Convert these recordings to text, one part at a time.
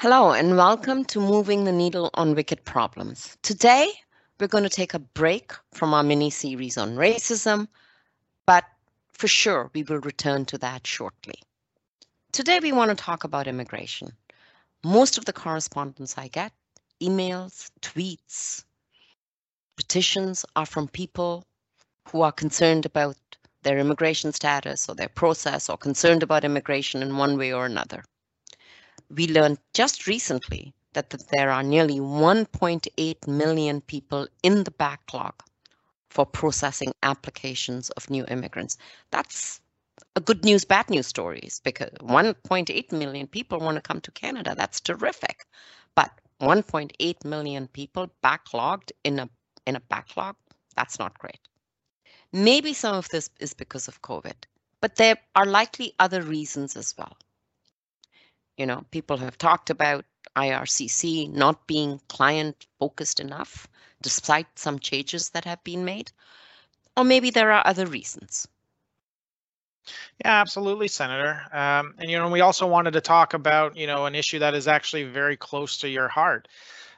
Hello, and welcome to Moving the Needle on Wicked Problems. Today, we're going to take a break from our mini series on racism, but for sure, we will return to that shortly. Today, we want to talk about immigration. Most of the correspondence I get, emails, tweets, petitions are from people who are concerned about their immigration status or their process or concerned about immigration in one way or another. We learned just recently that, there are nearly 1.8 million people in the backlog for processing applications of new immigrants. That's a good news, bad news stories because 1.8 million people want to come to Canada. That's terrific. But 1.8 million people backlogged in a in a backlog, that's not great. Maybe some of this is because of COVID, but there are likely other reasons as well. You know, people have talked about IRCC not being client focused enough, despite some changes that have been made. Or maybe there are other reasons. Yeah, absolutely, Senator. Um, and you know, we also wanted to talk about you know an issue that is actually very close to your heart.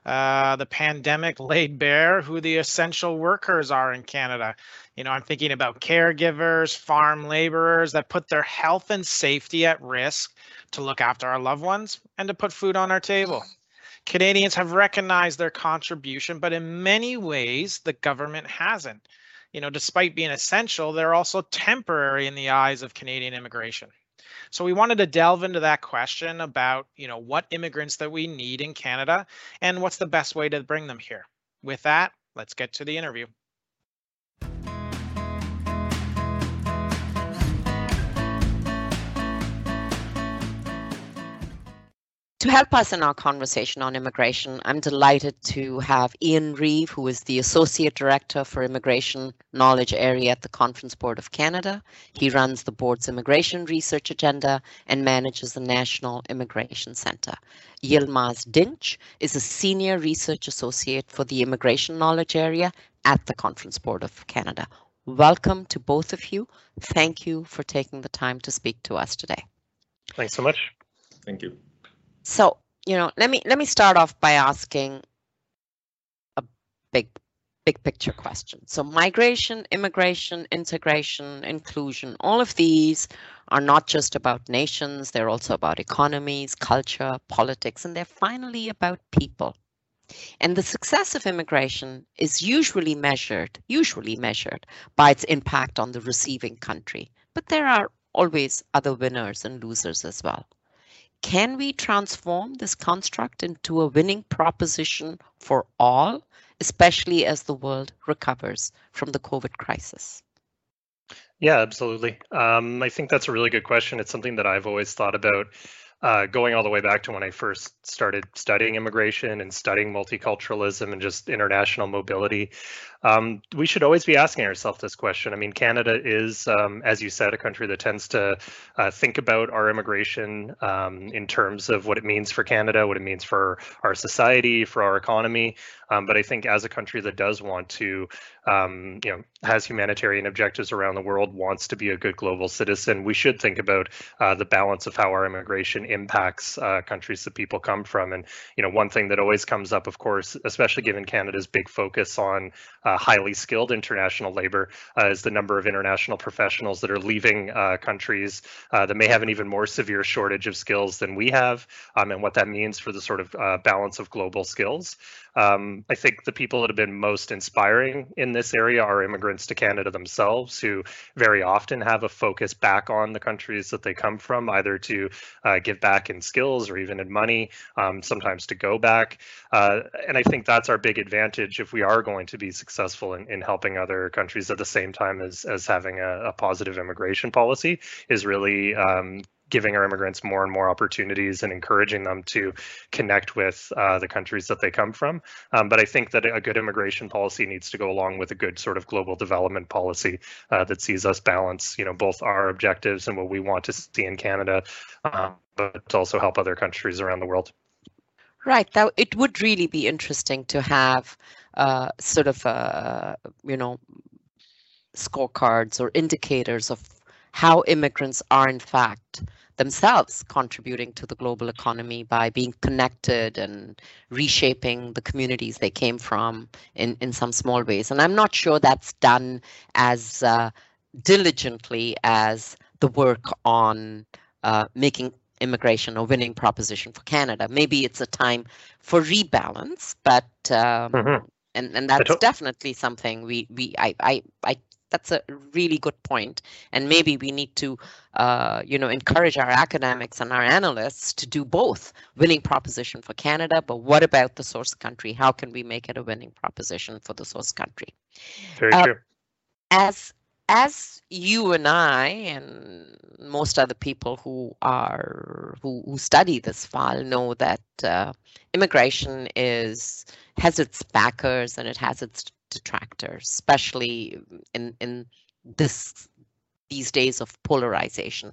Uh, the pandemic laid bare who the essential workers are in Canada. You know, I'm thinking about caregivers, farm laborers that put their health and safety at risk to look after our loved ones and to put food on our table. Canadians have recognized their contribution, but in many ways, the government hasn't. You know, despite being essential, they're also temporary in the eyes of Canadian immigration. So we wanted to delve into that question about, you know, what immigrants that we need in Canada and what's the best way to bring them here. With that, let's get to the interview. To help us in our conversation on immigration, I'm delighted to have Ian Reeve, who is the Associate Director for Immigration Knowledge Area at the Conference Board of Canada. He runs the board's immigration research agenda and manages the National Immigration Centre. Yilmaz Dinc is a Senior Research Associate for the Immigration Knowledge Area at the Conference Board of Canada. Welcome to both of you. Thank you for taking the time to speak to us today. Thanks so much. Thank you. So, you know, let me let me start off by asking a big big picture question. So migration, immigration, integration, inclusion, all of these are not just about nations, they're also about economies, culture, politics, and they're finally about people. And the success of immigration is usually measured, usually measured by its impact on the receiving country. But there are always other winners and losers as well. Can we transform this construct into a winning proposition for all, especially as the world recovers from the COVID crisis? Yeah, absolutely. Um, I think that's a really good question. It's something that I've always thought about uh, going all the way back to when I first started studying immigration and studying multiculturalism and just international mobility. Um, we should always be asking ourselves this question. I mean, Canada is, um, as you said, a country that tends to uh, think about our immigration um, in terms of what it means for Canada, what it means for our society, for our economy. Um, but I think as a country that does want to, um, you know, has humanitarian objectives around the world, wants to be a good global citizen, we should think about uh, the balance of how our immigration impacts uh, countries that people come from. And you know, one thing that always comes up, of course, especially given Canada's big focus on uh, highly skilled international labor uh, is the number of international professionals that are leaving uh, countries uh, that may have an even more severe shortage of skills than we have, um, and what that means for the sort of uh, balance of global skills. Um, I think the people that have been most inspiring in this area are immigrants to Canada themselves, who very often have a focus back on the countries that they come from, either to uh, give back in skills or even in money, um, sometimes to go back. Uh, and I think that's our big advantage if we are going to be successful in, in helping other countries at the same time as, as having a, a positive immigration policy, is really um, giving our immigrants more and more opportunities and encouraging them to connect with uh, the countries that they come from. Um, but I think that a good immigration policy needs to go along with a good sort of global development policy uh, that sees us balance, you know, both our objectives and what we want to see in Canada, um, but also help other countries around the world. Right. Now, it would really be interesting to have uh, sort of, uh, you know, scorecards or indicators of how immigrants are in fact themselves contributing to the global economy by being connected and reshaping the communities they came from in, in some small ways. And I'm not sure that's done as uh, diligently as the work on uh, making immigration a winning proposition for Canada. Maybe it's a time for rebalance, but um, mm-hmm. and and that's definitely something we we I I I that's a really good point. And maybe we need to uh, you know encourage our academics and our analysts to do both. Winning proposition for canada but what about the source country? How can we make it a winning proposition for the source country? Very uh, true. as as you and i and most other people who are who, who study this file know that uh, immigration is has its backers and it has its detractors, especially in in this these days of polarization.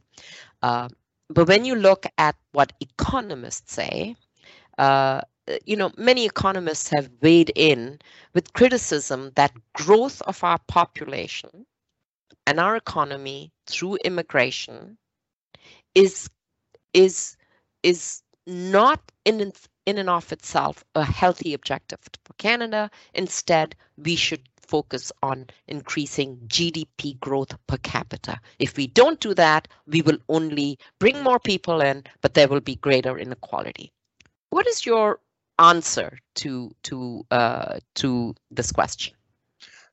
Uh, but when you look at what economists say, uh, you know, many economists have weighed in with criticism that growth of our population and our economy through immigration is is is not in in and of itself a healthy objective for Canada. Instead, we should focus on increasing GDP growth per capita. If we don't do that, we will only bring more people in, but there will be greater inequality. What is your answer to to uh, to this question?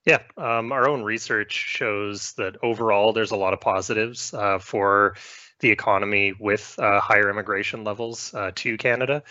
Yeah, um, our own research shows that overall there's a lot of positives uh, for the economy with uh, higher immigration levels uh, to Canada.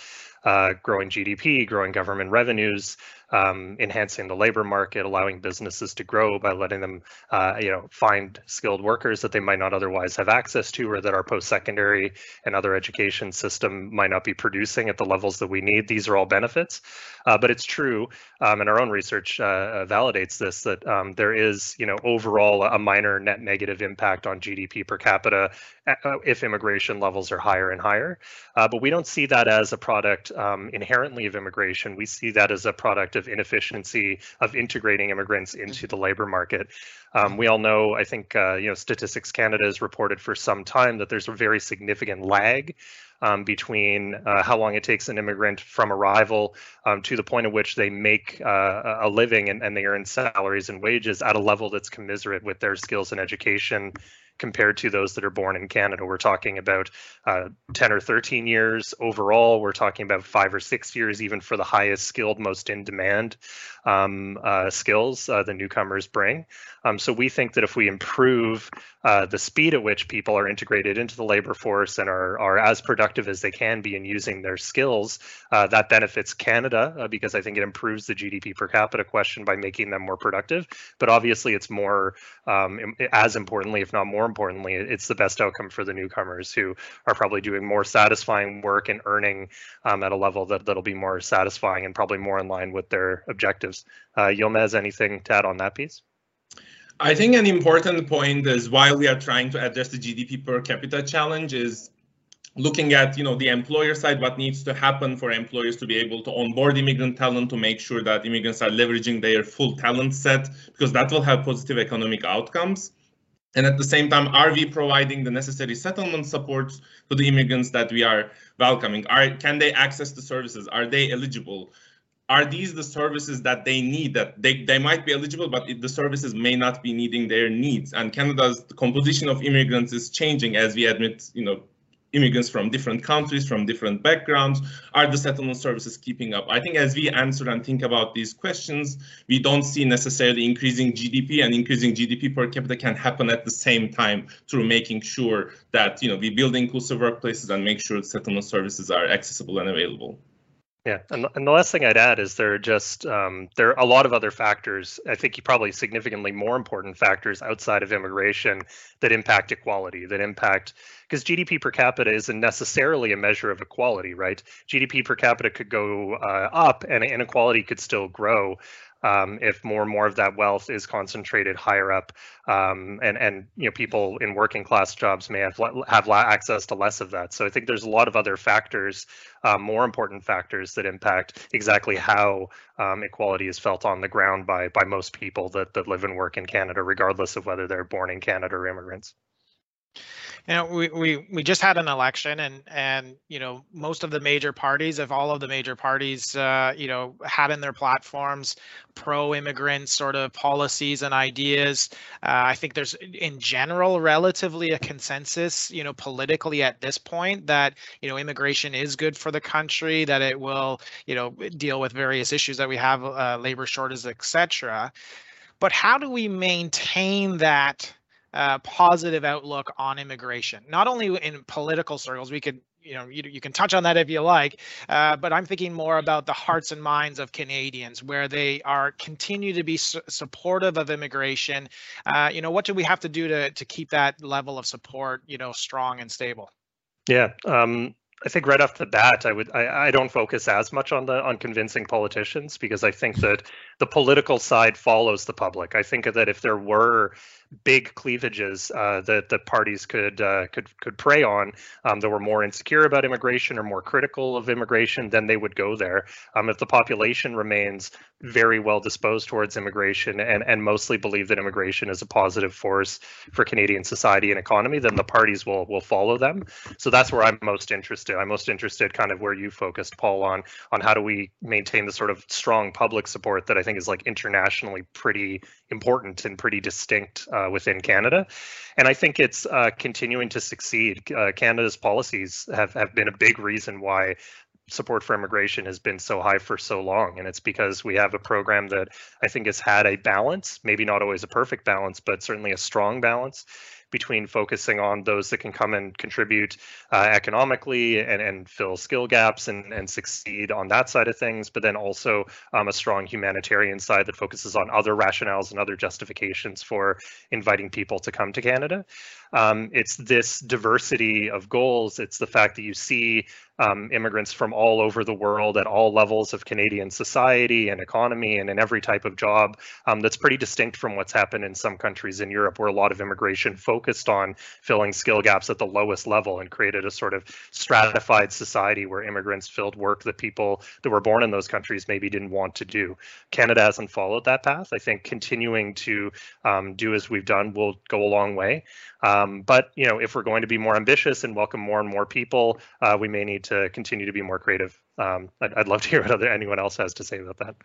Uh, growing GDP, growing government revenues, um, enhancing the labor market, allowing businesses to grow by letting them, uh, you know, find skilled workers that they might not otherwise have access to, or that our post-secondary and other education system might not be producing at the levels that we need. These are all benefits, uh, but it's true, um, and our own research uh, uh validates this that um, there is, you know, overall a minor net negative impact on GDP per capita uh, uh, if immigration levels are higher and higher. but we don't see that as a product um, inherently of immigration. We see that as a product of inefficiency of integrating immigrants into the labor market. Um, we all know, I think, uh, you know, Statistics Canada has reported for some time that there's a very significant lag um, between uh, how long it takes an immigrant from arrival um, to the point at which they make uh, a living and, and they earn salaries and wages at a level that's commiserate with their skills and education compared to those that are born in Canada. We're talking about uh, 10 or 13 years overall. We're talking about five or six years, even for the highest skilled, most in demand um, uh, skills uh, the newcomers bring. Um, so we think that if we improve uh, the speed at which people are integrated into the labor force and are, are as productive as they can be in using their skills, uh, that benefits Canada uh, because I think it improves the GDP per capita question by making them more productive. But obviously, it's more, um, as importantly, if not more importantly, it's the best outcome for the newcomers who are probably doing more satisfying work and earning um, at a level that, that'll be more satisfying and probably more in line with their objectives. Uh, Yilmaz, anything to add on that piece? I think an important point is while we are trying to address the GDP per capita challenge is looking at you know the employer side what needs to happen for employers to be able to onboard immigrant talent to make sure that immigrants are leveraging their full talent set because that will have positive economic outcomes. And at the same time are we providing the necessary settlement support to the immigrants that we are welcoming? Are can they access the services? Are they eligible are these the services that they need that they, they might be eligible but the services may not be needing their needs. And canada's composition of immigrants is changing as we admit you know immigrants from different countries from different backgrounds. Are the settlement services keeping up? I think as we answer and think about these questions we don't see necessarily increasing gdp and increasing gdp per capita can happen at the same time through making sure that you know we build inclusive workplaces and make sure settlement services are accessible and available yeah, and, and the last thing I'd add is there are just um, there are a lot of other factors. I think you probably significantly more important factors outside of immigration that impact equality, that impact because GDP per capita isn't necessarily a measure of equality, right? GDP per capita could go uh, up and inequality could still grow um, if more and more of that wealth is concentrated higher up, um, and and you know people in working class jobs may have have access to less of that. So I think there's a lot of other factors, uh, more important factors that impact exactly how um, equality is felt on the ground by by most people that that live and work in Canada, regardless of whether they're born in Canada or immigrants. You know, we, we we just had an election, and and you know most of the major parties, if all of the major parties, uh, you know, had in their platforms pro-immigrant sort of policies and ideas. Uh, I think there's, in general, relatively a consensus, you know, politically at this point that you know immigration is good for the country, that it will, you know, deal with various issues that we have, uh, labor shortages, etc. But how do we maintain that? Positive outlook on immigration, not only in political circles. We could, you know, you, you can touch on that if you like, uh, but I'm thinking more about the hearts and minds of Canadians, where they are continue to be su- supportive of immigration. Uh, you know, what do we have to do to to keep that level of support, you know, strong and stable? Yeah, um, I think right off the bat, I would I, I don't focus as much on the on convincing politicians because I think that the political side follows the public. I think that if there were big cleavages uh, that the parties could uh, could could prey on um, that were more insecure about immigration or more critical of immigration, then they would go there. Um, if the population remains very well disposed towards immigration and and mostly believe that immigration is a positive force for Canadian society and economy, then the parties will will follow them. So that's where I'm most interested. I'm most interested, kind of where you focused, Paul, on on how do we maintain the sort of strong public support that I think is like internationally pretty important and pretty distinct. Uh, within Canada. And I think it's uh, continuing to succeed. Uh, Canada's policies have, have been a big reason why support for immigration has been so high for so long. And it's because we have a program that I think has had a balance, maybe not always a perfect balance, but certainly a strong balance between focusing on those that can come and contribute uh, economically and, and fill skill gaps and, and succeed on that side of things, but then also um, a strong humanitarian side that focuses on other rationales and other justifications for inviting people to come to Canada. Um, it's this diversity of goals. It's the fact that you see um, immigrants from all over the world at all levels of Canadian society and economy and in every type of job um, that's pretty distinct from what's happened in some countries in Europe where a lot of immigration focused on filling skill gaps at the lowest level and created a sort of stratified society where immigrants filled work that people that were born in those countries maybe didn't want to do. Canada hasn't followed that path. I think continuing to um, do as we've done will go a long way. Um, but you know, if we're going to be more ambitious and welcome more and more people, uh, we may need to continue to be more creative. Um, I'd, I'd, love to hear what other anyone else has to say about that.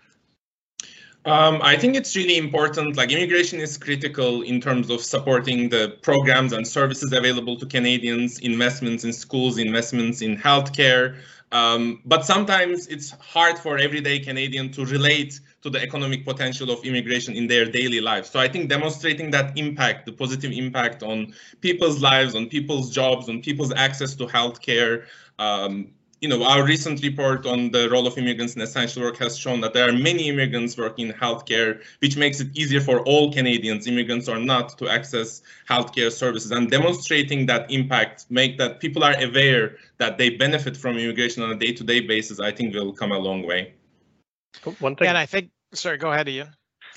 Um, I think it's really important. Like immigration is critical in terms of supporting the programs and services available to Canadians, investments in schools, investments in healthcare. Um, but sometimes it's hard for everyday Canadian to relate to the economic potential of immigration in their daily lives. So I think demonstrating that impact, the positive impact on people's lives, on people's jobs, on people's access to healthcare, um, you know, our recent report on the role of immigrants in essential work has shown that there are many immigrants working in healthcare, which makes it easier for all Canadians, immigrants or not, to access healthcare services. And demonstrating that impact, make that people are aware that they benefit from immigration on a day-to-day -day basis, I think will come a long way. Oh, one thing, and I think Sorry, go ahead, Ian.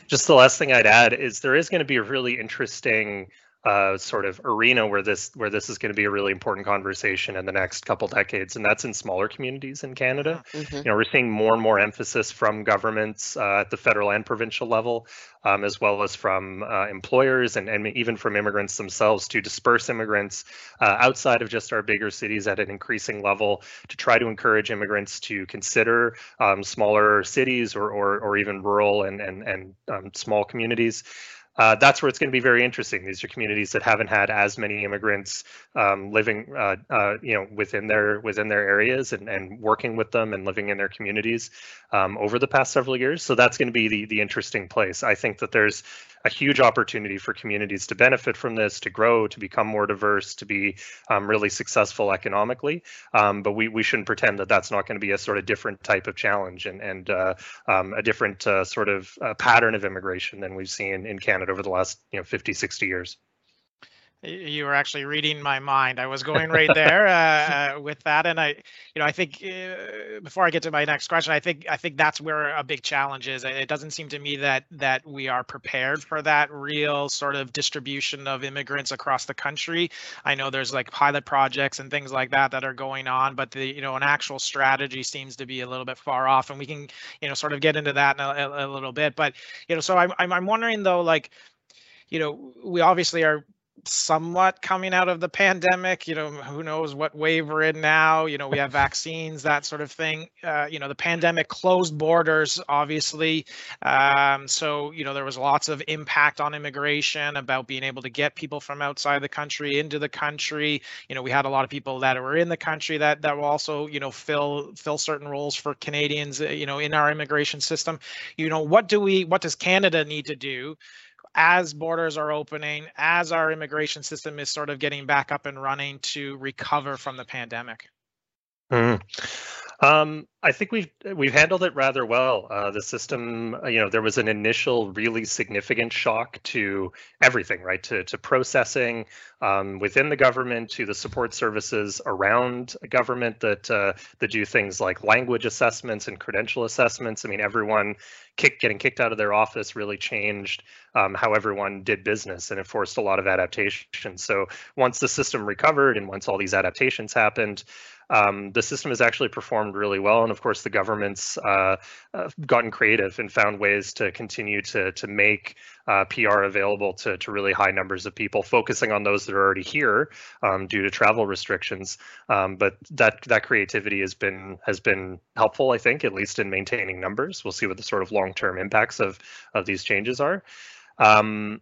Just the last thing I'd add is there is going to be a really interesting uh, sort of arena where this where this is going to be a really important conversation in the next couple decades, and that's in smaller communities in Canada. Mm-hmm. You know, we're seeing more and more emphasis from governments uh, at the federal and provincial level, um, as well as from uh, employers and, and even from immigrants themselves to disperse immigrants uh, outside of just our bigger cities at an increasing level to try to encourage immigrants to consider um, smaller cities or, or, or even rural and and and um, small communities uh, that's where it's going to be very interesting. These are communities that haven't had as many immigrants um, living, uh, uh, you know, within their within their areas and, and working with them and living in their communities um, over the past several years. So that's going to be the the interesting place. I think that there's a huge opportunity for communities to benefit from this, to grow, to become more diverse, to be um, really successful economically. Um, but we, we shouldn't pretend that that's not going to be a sort of different type of challenge and, and uh, um, a different uh, sort of uh, pattern of immigration than we've seen in Canada over the last you know 50, 60 years. You were actually reading my mind. I was going right there uh, uh, with that, and I, you know, I think uh, before I get to my next question, I think I think that's where a big challenge is. It doesn't seem to me that that we are prepared for that real sort of distribution of immigrants across the country. I know there's like pilot projects and things like that that are going on, but the you know an actual strategy seems to be a little bit far off, and we can you know sort of get into that in a, a little bit. But you know, so I'm I'm wondering though, like, you know, we obviously are somewhat coming out of the pandemic. You know, who knows what wave we're in now? You know, we have vaccines, that sort of thing. Uh, you know, the pandemic closed borders, obviously. Um, so, you know, there was lots of impact on immigration about being able to get people from outside the country into the country. You know, we had a lot of people that were in the country that that will also, you know, fill fill certain roles for Canadians. Uh, you know, in our immigration system. You know, what do we? What does Canada need to do? As borders are opening, as our immigration system is sort of getting back up and running to recover from the pandemic? Mm. Um, I think we've we've handled it rather well. Uh, the system, uh, you know, there was an initial really significant shock to everything, right? To to processing um, within the government, to the support services around government that uh, that do things like language assessments and credential assessments. I mean, everyone kick, getting kicked out of their office really changed um, how everyone did business, and it forced a lot of adaptation. So once the system recovered, and once all these adaptations happened um, the system has actually performed really well. And of course, the government's uh, uh, gotten creative and found ways to continue to, to make uh, PR available to, to really high numbers of people, focusing on those that are already here um, due to travel restrictions. Um, but that that creativity has been has been helpful, I think, at least in maintaining numbers. We'll see what the sort of long term impacts of of these changes are. Um,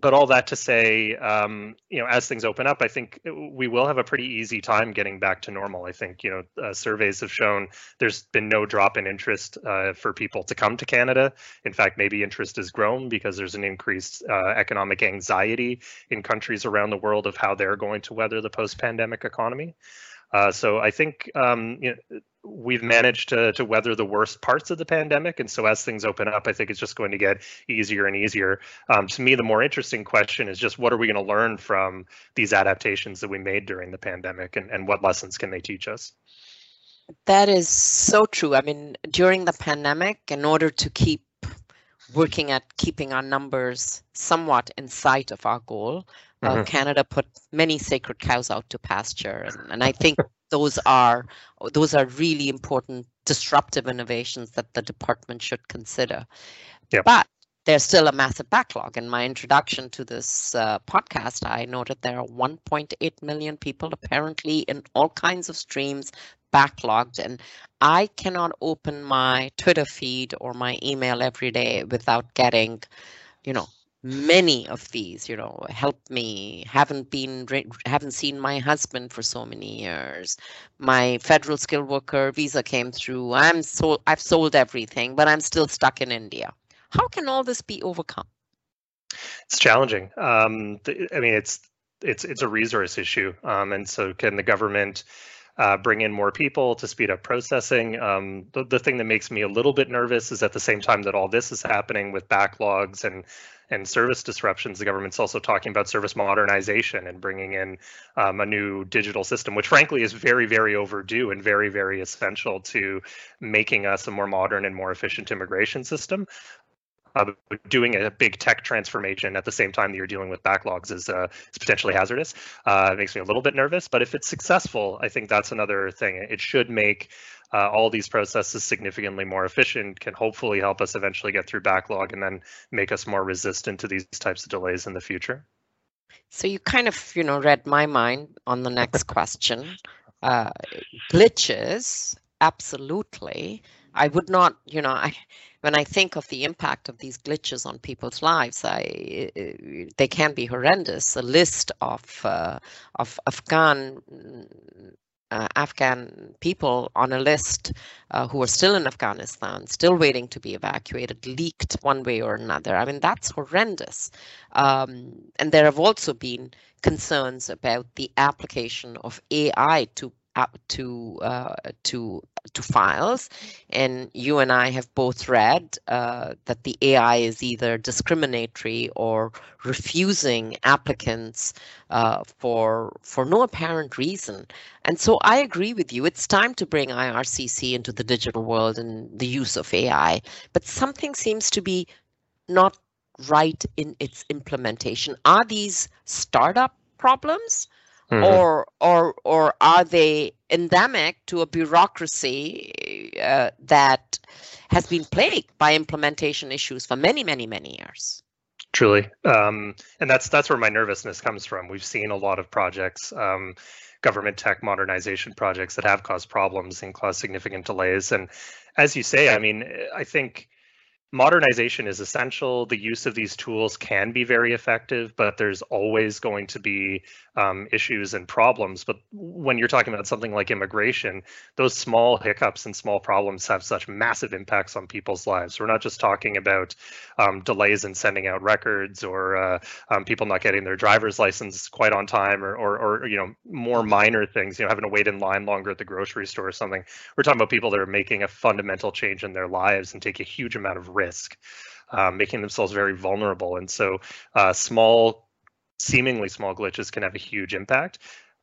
but all that to say, um, you know, as things open up, I think we will have a pretty easy time getting back to normal. I think, you know, uh, surveys have shown there's been no drop in interest uh, for people to come to Canada. In fact, maybe interest has grown because there's an increased uh, economic anxiety in countries around the world of how they're going to weather the post-pandemic economy. Uh, so I think um, you know, we've managed to to weather the worst parts of the pandemic, and so as things open up, I think it's just going to get easier and easier. Um, to me, the more interesting question is just what are we going to learn from these adaptations that we made during the pandemic, and, and what lessons can they teach us? That is so true. I mean, during the pandemic, in order to keep working at keeping our numbers somewhat in sight of our goal, uh, mm-hmm. Canada put many sacred cows out to pasture, and, and I think those are those are really important disruptive innovations that the department should consider. Yep. But there's still a massive backlog. In my introduction to this uh, podcast, I noted there are 1.8 million people apparently in all kinds of streams backlogged, and I cannot open my Twitter feed or my email every day without getting, you know, many of these you know help me. Haven't been haven't seen my husband for so many years. My federal skilled worker visa came through. I'm so i've sold everything but i'm still stuck in india. How can all this be overcome? It's challenging. Um, i mean it's it's it's a resource issue um, and so can the government uh, bring in more people to speed up processing. Um, the, the thing that makes me a little bit nervous is at the same time that all this is happening with backlogs and and service disruptions, the government's also talking about service modernization and bringing in um, a new digital system, which frankly is very, very overdue and very, very essential to making us a more modern and more efficient immigration system. Uh, doing a big tech transformation at the same time that you're dealing with backlogs is, uh, is potentially hazardous. Uh, it makes me a little bit nervous, but if it's successful, I think that's another thing. It should make uh, all these processes significantly more efficient, can hopefully help us eventually get through backlog and then make us more resistant to these types of delays in the future. So you kind of, you know, read my mind on the next question. Uh, glitches, absolutely. I would not, you know, I when I think of the impact of these glitches on people's lives, I they can be horrendous. A list of uh, of Afghan uh, Afghan people on a list uh, who are still in Afghanistan, still waiting to be evacuated, leaked one way or another. I mean, that's horrendous. Um, and there have also been concerns about the application of AI to to uh, to to files, and you and I have both read uh, that the AI is either discriminatory or refusing applicants uh, for for no apparent reason. And so I agree with you. It's time to bring IRCC into the digital world and the use of AI, but something seems to be not right in its implementation. Are these startup problems? Mm-hmm. or or or are they endemic to a bureaucracy uh, that has been plagued by implementation issues for many many many years Truly, um, and that's that's where my nervousness comes from. We've seen a lot of projects, um, government tech modernization projects that have caused problems and caused significant delays. And as you say, I mean, I think modernization is essential. The use of these tools can be very effective, but there's always going to be um, issues and problems. But when you're talking about something like immigration, those small hiccups and small problems have such massive impacts on people's lives. We're not just talking about um, delays in sending out records or uh, um, people not getting their driver's license quite on time or, or, or, you know, more minor things, you know, having to wait in line longer at the grocery store or something. We're talking about people that are making a fundamental change in their lives and take a huge amount of risk, um, making themselves very vulnerable. And so, uh, small, seemingly small glitches can have a huge impact.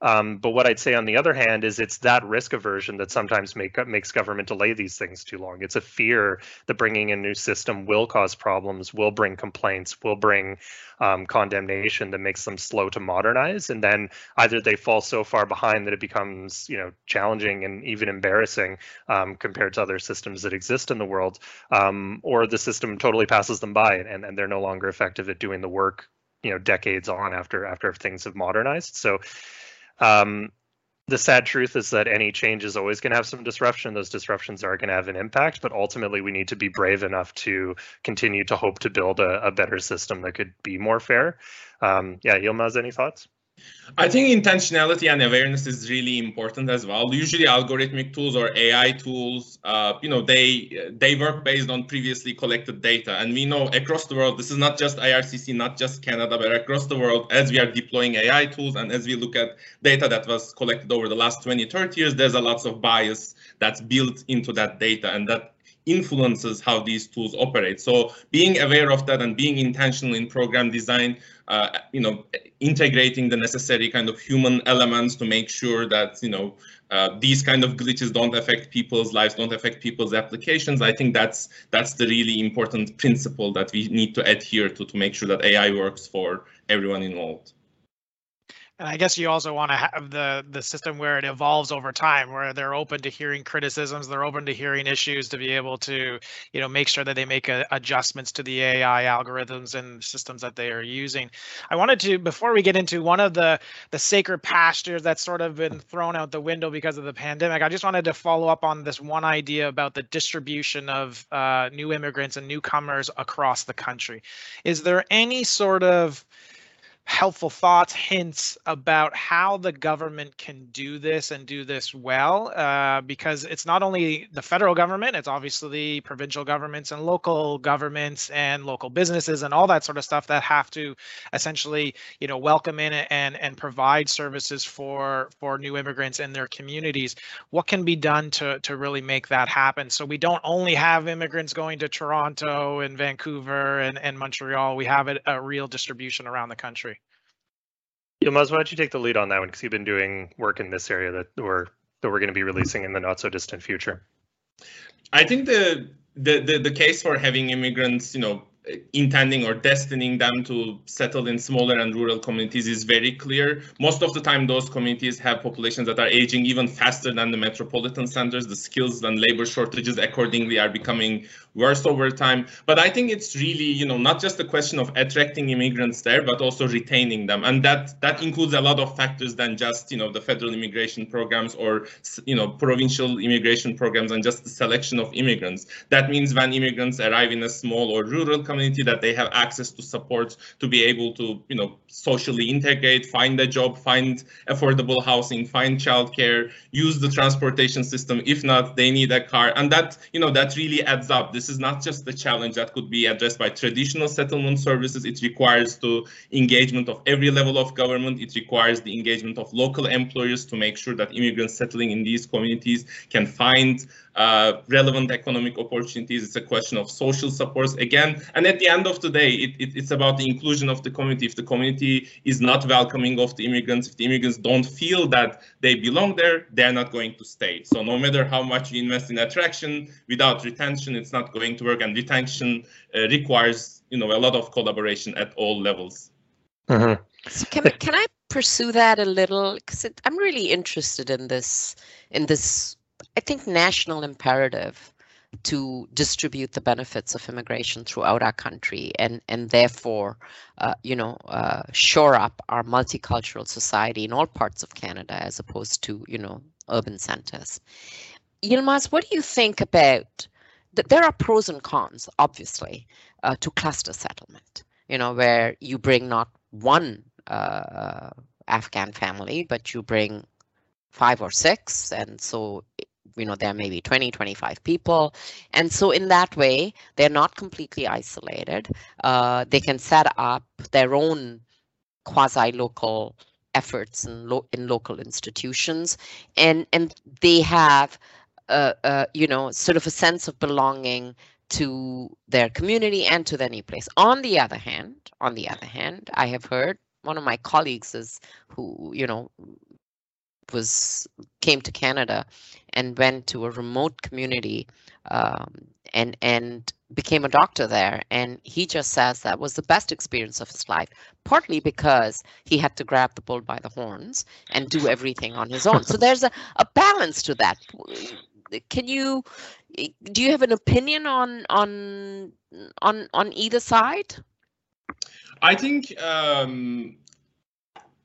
Um, but what I'd say on the other hand is it's that risk aversion that sometimes make, makes government delay these things too long. It's a fear that bringing a new system will cause problems, will bring complaints, will bring um, condemnation that makes them slow to modernize. And then either they fall so far behind that it becomes, you know, challenging and even embarrassing um, compared to other systems that exist in the world, um, or the system totally passes them by and, and they're no longer effective at doing the work, you know, decades on after after things have modernized. So um, the sad truth is that any change is always going to have some disruption. Those disruptions are going to have an impact, but ultimately we need to be brave enough to continue to hope to build a, a better system that could be more fair. Um, yeah, Yilmaz, any thoughts? I think intentionality and awareness is really important as well. Usually, algorithmic tools or AI tools, uh, you know, they they work based on previously collected data, and we know across the world, this is not just IRCC, not just Canada, but across the world, as we are deploying AI tools and as we look at data that was collected over the last 20, 30 years, there's a lots of bias that's built into that data, and that influences how these tools operate. So being aware of that and being intentional in program design, uh, you know, integrating the necessary kind of human elements to make sure that, you know, uh, these kind of glitches don't affect people's lives, don't affect people's applications. I think that's that's the really important principle that we need to adhere to to make sure that AI works for everyone involved. And I guess you also want to have the the system where it evolves over time, where they're open to hearing criticisms, they're open to hearing issues, to be able to, you know, make sure that they make a, adjustments to the AI algorithms and systems that they are using. I wanted to, before we get into one of the the sacred pastures that's sort of been thrown out the window because of the pandemic, I just wanted to follow up on this one idea about the distribution of uh, new immigrants and newcomers across the country. Is there any sort of helpful thoughts, hints about how the government can do this and do this well, uh, because it's not only the federal government, it's obviously provincial governments and local governments and local businesses and all that sort of stuff that have to essentially, you know, welcome in and and provide services for for new immigrants in their communities. What can be done to to really make that happen? So we don't only have immigrants going to Toronto and Vancouver and, and Montreal, we have a, a real distribution around the country. Yilmaz, why don't you take the lead on that one? Because you've been doing work in this area that we're that we're going to be releasing in the not so distant future. I think the the the, the case for having immigrants, you know, intending or destining them to settle in smaller and rural communities is very clear. Most of the time, those communities have populations that are aging even faster than the metropolitan centers. The skills and labor shortages accordingly are becoming worse over time. But I think it's really, you know, not just a question of attracting immigrants there, but also retaining them. And that that includes a lot of factors than just, you know, the federal immigration programs or, you know, provincial immigration programs and just the selection of immigrants. That means when immigrants arrive in a small or rural community that they have access to support to be able to, you know, socially integrate, find a job, find affordable housing, find childcare, use the transportation system. If not, they need a car. And that, you know, that really adds up. This is not just the challenge that could be addressed by traditional settlement services. It requires the engagement of every level of government. It requires the engagement of local employers to make sure that immigrants settling in these communities can find uh, relevant economic opportunities. It's a question of social supports again. And at the end of the day, it, it, it's about the inclusion of the community. If the community is not welcoming of the immigrants, if the immigrants don't feel that they belong there, they're not going to stay. So no matter how much you invest in attraction, without retention, it's not going to work. And retention uh, requires, you know, a lot of collaboration at all levels. Mm-hmm. So can, can I pursue that a little? Because I'm really interested in this in this I think, national imperative to distribute the benefits of immigration throughout our country and and therefore uh, you know uh, shore up our multicultural society in all parts of Canada as opposed to you know urban centers. Yilmaz, what do you think about that? There are pros and cons, obviously, uh, to cluster settlement. You know, where you bring not one uh, Afghan family, but you bring five or six, and so you know there may be 20 25 people. And so in that way they're not completely isolated. Uh, they can set up their own quasi local efforts in, lo- in local institutions. And and they have uh, uh, you know sort of a sense of belonging to their community and to their new place. On the other hand on the other hand i have heard one of my colleagues is who you know was came to Canada and went to a remote community um, and and became a doctor there. And he just says that was the best experience of his life partly because he had to grab the bull by the horns and do everything on his own. So there's a, a balance to that. Can you do you have an opinion on on on on either side? I think um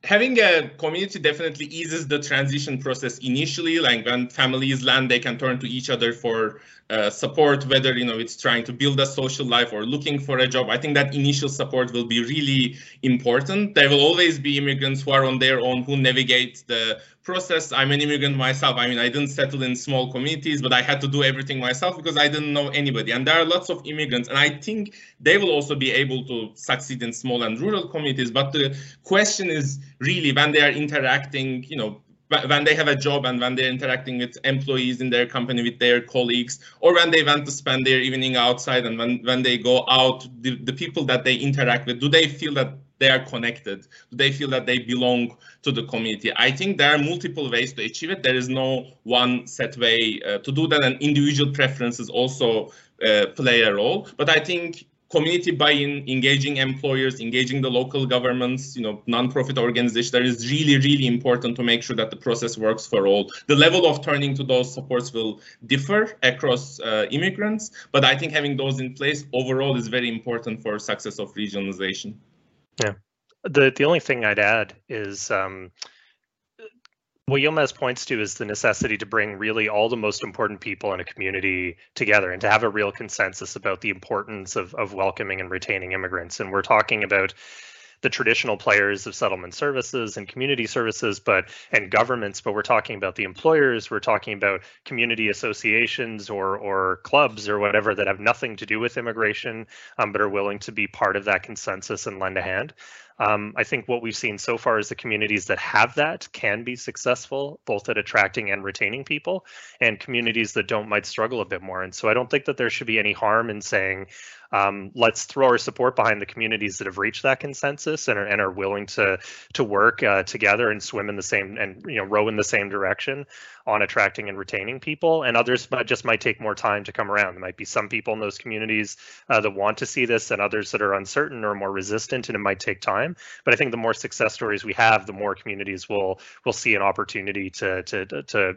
having a community definitely eases the transition process initially like when families land they can turn to each other for uh, support, whether you know it's trying to build a social life or looking for a job. I think that initial support will be really important. There will always be immigrants who are on their own who navigate the process. I'm an immigrant myself. I mean, I didn't settle in small communities, but I had to do everything myself because I didn't know anybody. And there are lots of immigrants, and I think they will also be able to succeed in small and rural communities. But the question is really when they are interacting, you know, when they have a job and when they're interacting with employees in their company with their colleagues or when they want to spend their evening outside and when, when they go out the, the people that they interact with do they feel that they are connected? Do they feel that they belong to the community? I think there are multiple ways to achieve it. There is no one set way uh, to do that and individual preferences also uh, play a role. But i think community buy-in, engaging employers, engaging the local governments, you know, non-profit organizations, that is really, really important to make sure that the process works for all. The level of turning to those supports will differ across uh, immigrants, but I think having those in place overall is very important for success of regionalization. Yeah. The the only thing I'd add is um, what Yilmaz points to is the necessity to bring really all the most important people in a community together and to have a real consensus about the importance of, of welcoming and retaining immigrants. And we're talking about the traditional players of settlement services and community services but and governments but we're talking about the employers we're talking about community associations or or clubs or whatever that have nothing to do with immigration um, but are willing to be part of that consensus and lend a hand um, I think what we've seen so far is the communities that have that can be successful, both at attracting and retaining people, and communities that don't might struggle a bit more. And so I don't think that there should be any harm in saying, um, let's throw our support behind the communities that have reached that consensus and are, and are willing to to work uh, together and swim in the same and you know row in the same direction on attracting and retaining people. And others just might take more time to come around. There might be some people in those communities uh, that want to see this, and others that are uncertain or more resistant, and it might take time. But I think the more success stories we have, the more communities will will see an opportunity to to to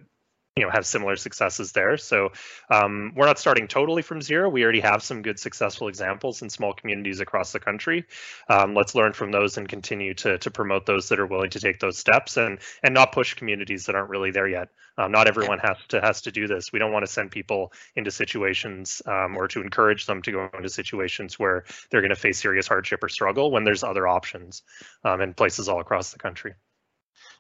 you know have similar successes there. So um, we're not starting totally from zero. We already have some good successful examples in small communities across the country. Um, let's learn from those and continue to, to promote those that are willing to take those steps and and not push communities that aren't really there yet. Um, not everyone has to has to do this. We don't want to send people into situations um, or to encourage them to go into situations where they're going to face serious hardship or struggle when there's other options um, in places all across the country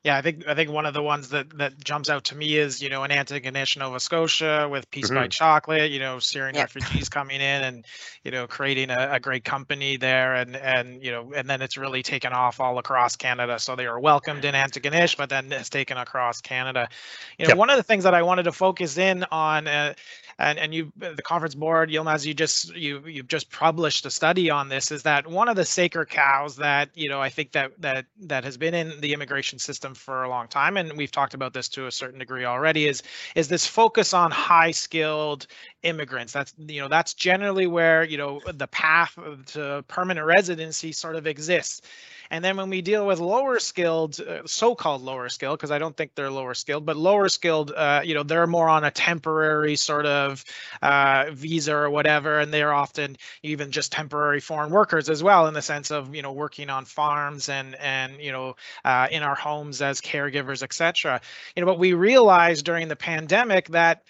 yeah, I think I think one of the ones that that jumps out to me is you know in Antigonish, Nova Scotia, with Peace mm-hmm. by Chocolate, you know Syrian yep. refugees coming in and you know creating a, a, great company there, and and you know and then it's really taken off all across Canada. So they were welcomed in Antigonish, but then it's taken across Canada. You know, yep. one of the things that I wanted to focus in on. Uh, and and you the conference board Yilmaz you just you you've just published a study on this is that one of the sacred cows that you know I think that that that has been in the immigration system for a long time and we've talked about this to a certain degree already is is this focus on high skilled immigrants. That's you know that's generally where you know the path to permanent residency sort of exists And then when we deal with lower skilled, uh, so-called lower skilled, because I don't think they're lower skilled, but lower skilled, uh, you know, they're more on a temporary sort of uh, visa or whatever, and they're often even just temporary foreign workers as well, in the sense of you know working on farms and and you know uh, in our homes as caregivers, etc. You know, but we realized during the pandemic that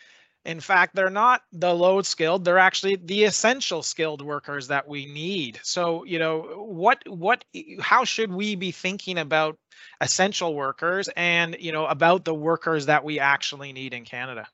in fact, they're not the low skilled, they're actually the essential skilled workers that we need. So, you know, what what how should we be thinking about essential workers and, you know, about the workers that we actually need in Canada?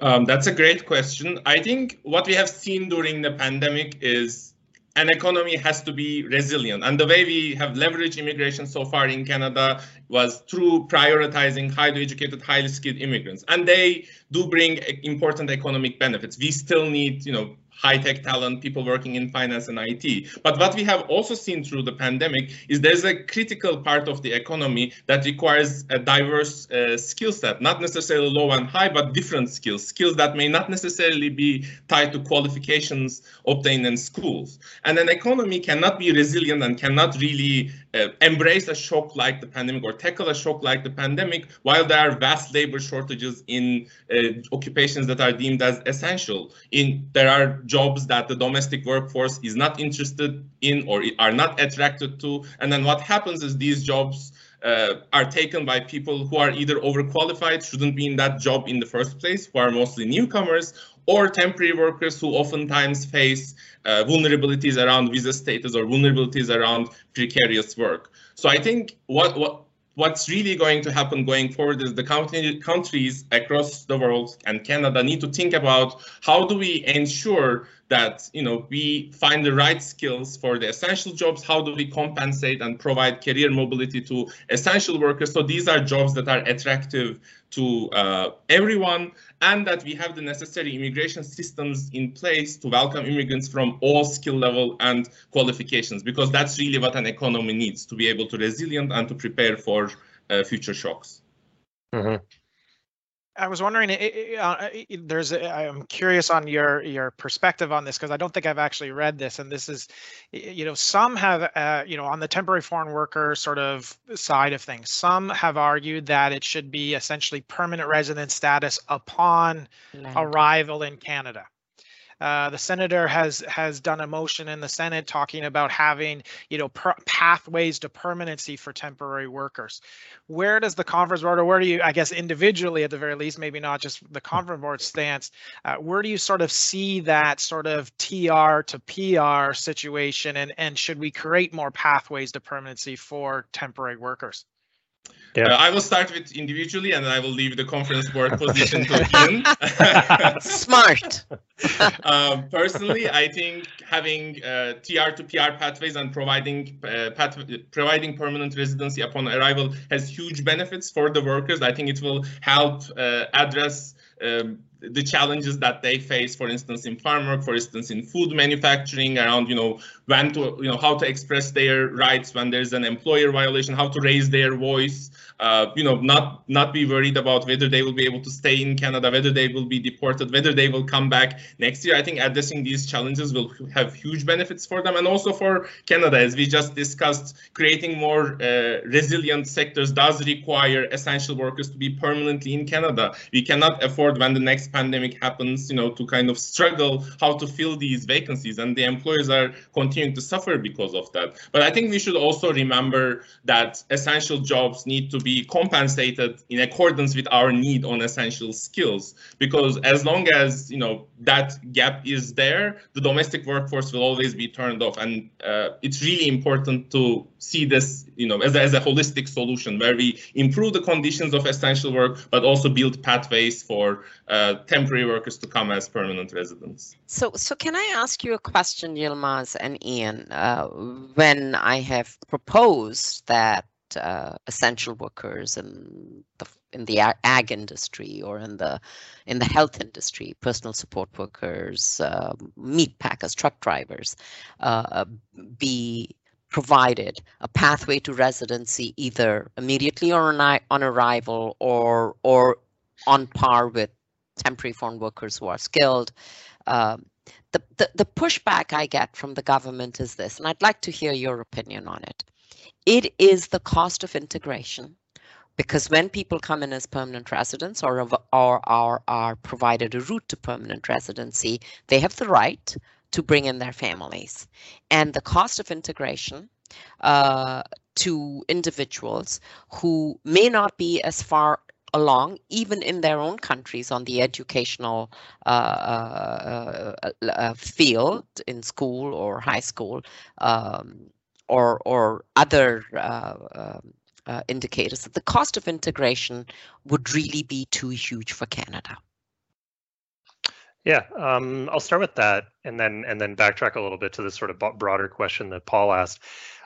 Um, that's a great question. I think what we have seen during the pandemic is an economy has to be resilient. And the way we have leveraged immigration so far in Canada was through prioritizing highly educated, highly skilled immigrants. And they do bring important economic benefits. We still need, you know, high-tech talent, people working in finance and IT. But what we have also seen through the pandemic is there's a critical part of the economy that requires a diverse uh, skill set, not necessarily low and high, but different skills, skills that may not necessarily be tied to qualifications obtained in schools. And an economy cannot be resilient and cannot really uh, embrace a shock like the pandemic or tackle a shock like the pandemic while there are vast labor shortages in uh, occupations that are deemed as essential. In there are jobs that the domestic workforce is not interested in or are not attracted to. And then what happens is these jobs uh, are taken by people who are either overqualified, shouldn't be in that job in the first place, who are mostly newcomers, or temporary workers who oftentimes face uh, vulnerabilities around visa status or vulnerabilities around precarious work. So I think what, what what's really going to happen going forward is the countries across the world and Canada need to think about how do we ensure that you know we find the right skills for the essential jobs how do we compensate and provide career mobility to essential workers so these are jobs that are attractive to uh, everyone and that we have the necessary immigration systems in place to welcome immigrants from all skill level and qualifications because that's really what an economy needs to be able to resilient and to prepare for uh, future shocks. Mm -hmm. I was wondering, uh, there's, a, I'm curious on your your perspective on this because I don't think I've actually read this, and this is, you know, some have, uh, you know, on the temporary foreign worker sort of side of things, some have argued that it should be essentially permanent resident status upon arrival in Canada. Uh, the senator has has done a motion in the Senate talking about having you know pathways to permanency for temporary workers. Where does the conference board, or where do you, I guess, individually at the very least, maybe not just the conference board stance, uh, where do you sort of see that sort of TR to PR situation, and and should we create more pathways to permanency for temporary workers? Yeah. Uh, I will start with individually and I will leave the conference board position to Ian. Smart. um, personally, I think having uh, TR to PR pathways and providing uh, path providing permanent residency upon arrival has huge benefits for the workers. I think it will help uh, address um, the challenges that they face, for instance, in farm work, for instance, in food manufacturing, around you know when to you know how to express their rights when there's an employer violation, how to raise their voice, uh, you know, not not be worried about whether they will be able to stay in Canada, whether they will be deported, whether they will come back next year. I think addressing these challenges will have huge benefits for them and also for Canada, as we just discussed. Creating more uh, resilient sectors does require essential workers to be permanently in Canada. We cannot afford when the next pandemic happens, you know, to kind of struggle how to fill these vacancies, and the employers are continuing to suffer because of that. But I think we should also remember that essential jobs need to be compensated in accordance with our need on essential skills. Because as long as you know that gap is there, the domestic workforce will always be turned off, and uh, it's really important to see this, you know, as a, as a holistic solution where we improve the conditions of essential work, but also build pathways for uh, temporary workers to come as permanent residents. So, so can I ask you a question, Yilmaz and Ian? Uh, when I have proposed that uh, essential workers in the in the ag industry or in the in the health industry, personal support workers, uh, meat packers, truck drivers, uh, be provided a pathway to residency either immediately or on, on arrival or or on par with temporary foreign workers who are skilled. Um, the, the, the pushback I get from the government is this, and I'd like to hear your opinion on it. It is the cost of integration because when people come in as permanent residents or, or are, are provided a route to permanent residency, they have the right to bring in their families. And the cost of integration uh, to individuals who may not be as far along, even in their own countries, on the educational uh, uh, uh, uh field in school or high school, um, or or other uh, indicators, that the cost of integration would really be too huge for Canada. Yeah, um, I'll start with that, and then and then backtrack a little bit to this sort of broader question that Paul asked.